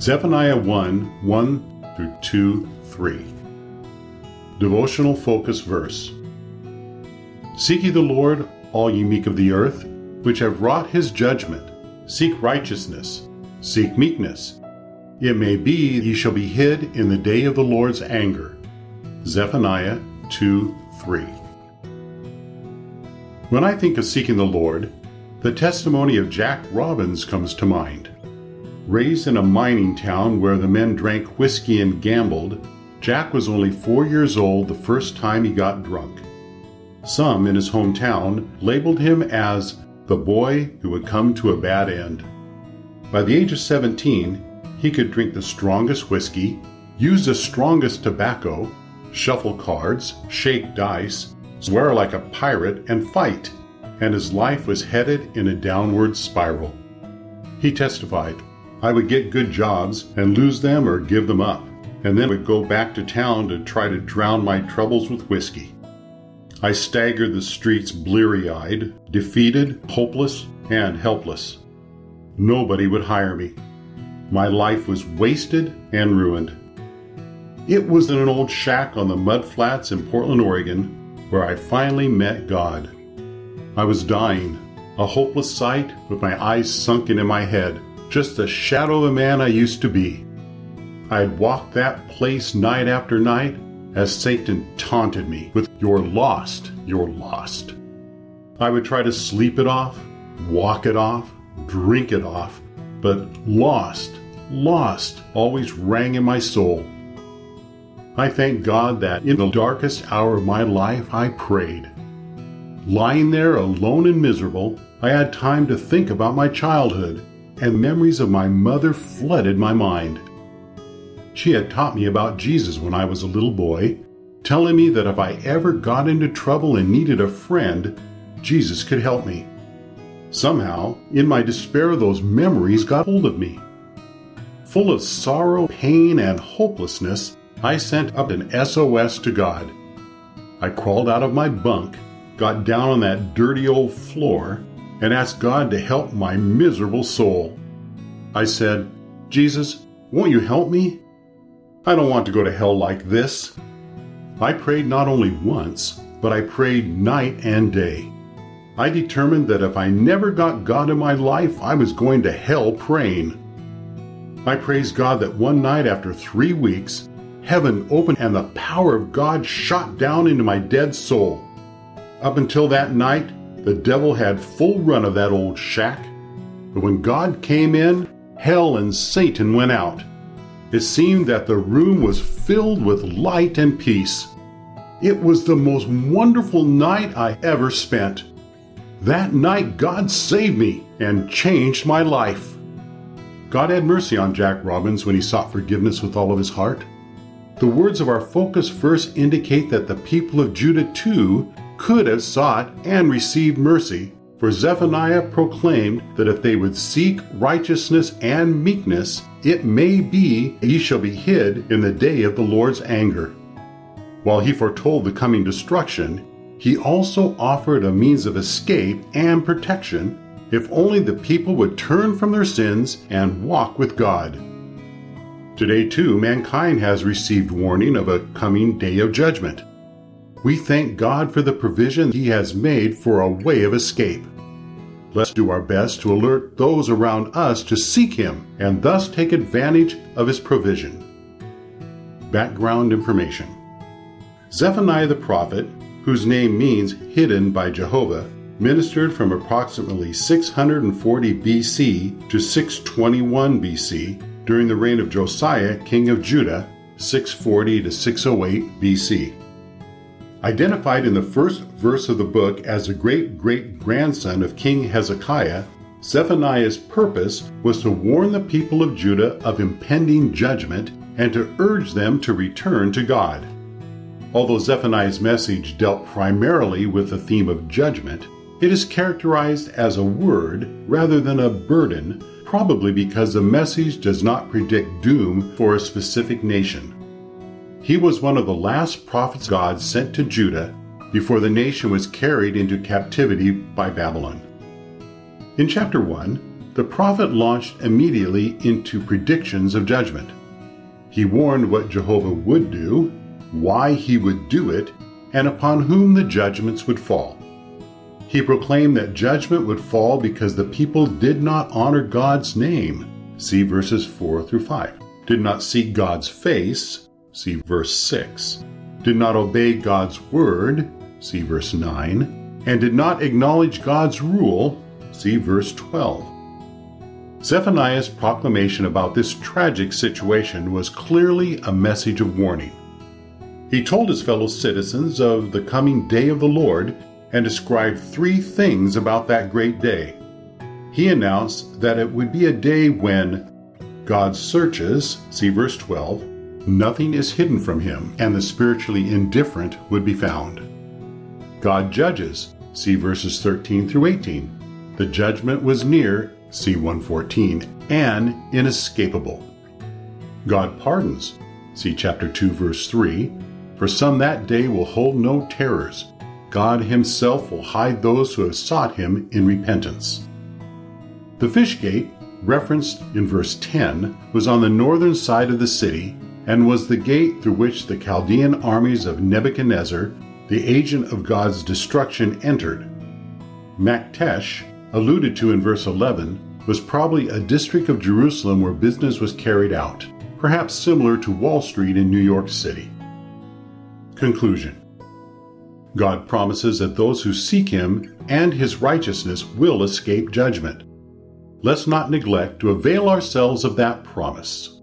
Zephaniah 1 1 through 2 3. Devotional Focus Verse Seek ye the Lord, all ye meek of the earth, which have wrought his judgment. Seek righteousness, seek meekness. It may be ye shall be hid in the day of the Lord's anger. Zephaniah 2 3. When I think of seeking the Lord, the testimony of Jack Robbins comes to mind. Raised in a mining town where the men drank whiskey and gambled, Jack was only four years old the first time he got drunk. Some in his hometown labeled him as the boy who would come to a bad end. By the age of 17, he could drink the strongest whiskey, use the strongest tobacco, shuffle cards, shake dice, swear like a pirate, and fight, and his life was headed in a downward spiral. He testified, I would get good jobs and lose them or give them up, and then would go back to town to try to drown my troubles with whiskey. I staggered the streets bleary eyed, defeated, hopeless, and helpless. Nobody would hire me. My life was wasted and ruined. It was in an old shack on the mud flats in Portland, Oregon, where I finally met God. I was dying, a hopeless sight with my eyes sunken in my head just the shadow of a man I used to be. I'd walk that place night after night as Satan taunted me with, You're lost, you're lost. I would try to sleep it off, walk it off, drink it off, but lost, lost always rang in my soul. I thank God that in the darkest hour of my life I prayed. Lying there alone and miserable, I had time to think about my childhood and memories of my mother flooded my mind. She had taught me about Jesus when I was a little boy, telling me that if I ever got into trouble and needed a friend, Jesus could help me. Somehow, in my despair, those memories got hold of me. Full of sorrow, pain, and hopelessness, I sent up an SOS to God. I crawled out of my bunk, got down on that dirty old floor, and asked God to help my miserable soul. I said, Jesus, won't you help me? I don't want to go to hell like this. I prayed not only once, but I prayed night and day. I determined that if I never got God in my life, I was going to hell praying. I praise God that one night after three weeks, heaven opened and the power of God shot down into my dead soul. Up until that night, the devil had full run of that old shack. But when God came in, hell and Satan went out. It seemed that the room was filled with light and peace. It was the most wonderful night I ever spent. That night, God saved me and changed my life. God had mercy on Jack Robbins when he sought forgiveness with all of his heart. The words of our focus verse indicate that the people of Judah too could have sought and received mercy, for Zephaniah proclaimed that if they would seek righteousness and meekness, it may be ye shall be hid in the day of the Lord's anger. While he foretold the coming destruction, he also offered a means of escape and protection if only the people would turn from their sins and walk with God. Today, too, mankind has received warning of a coming day of judgment. We thank God for the provision He has made for a way of escape. Let's do our best to alert those around us to seek Him and thus take advantage of His provision. Background information Zephaniah the prophet, whose name means hidden by Jehovah, ministered from approximately 640 BC to 621 BC during the reign of Josiah, king of Judah, 640 to 608 BC. Identified in the first verse of the book as the great great grandson of King Hezekiah, Zephaniah's purpose was to warn the people of Judah of impending judgment and to urge them to return to God. Although Zephaniah's message dealt primarily with the theme of judgment, it is characterized as a word rather than a burden, probably because the message does not predict doom for a specific nation. He was one of the last prophets God sent to Judah before the nation was carried into captivity by Babylon. In chapter 1, the prophet launched immediately into predictions of judgment. He warned what Jehovah would do, why he would do it, and upon whom the judgments would fall. He proclaimed that judgment would fall because the people did not honor God's name. See verses 4 through 5. Did not seek God's face. See verse 6. Did not obey God's word. See verse 9. And did not acknowledge God's rule. See verse 12. Zephaniah's proclamation about this tragic situation was clearly a message of warning. He told his fellow citizens of the coming day of the Lord and described three things about that great day. He announced that it would be a day when God searches, see verse 12, nothing is hidden from him, and the spiritually indifferent would be found. God judges, see verses 13 through 18. The judgment was near, see 114, and inescapable. God pardons, see chapter 2 verse 3. For some that day will hold no terrors, God Himself will hide those who have sought Him in repentance. The fish gate, referenced in verse 10, was on the northern side of the city and was the gate through which the Chaldean armies of Nebuchadnezzar, the agent of God's destruction, entered. Maktesh, alluded to in verse 11, was probably a district of Jerusalem where business was carried out, perhaps similar to Wall Street in New York City. Conclusion God promises that those who seek Him and His righteousness will escape judgment. Let's not neglect to avail ourselves of that promise.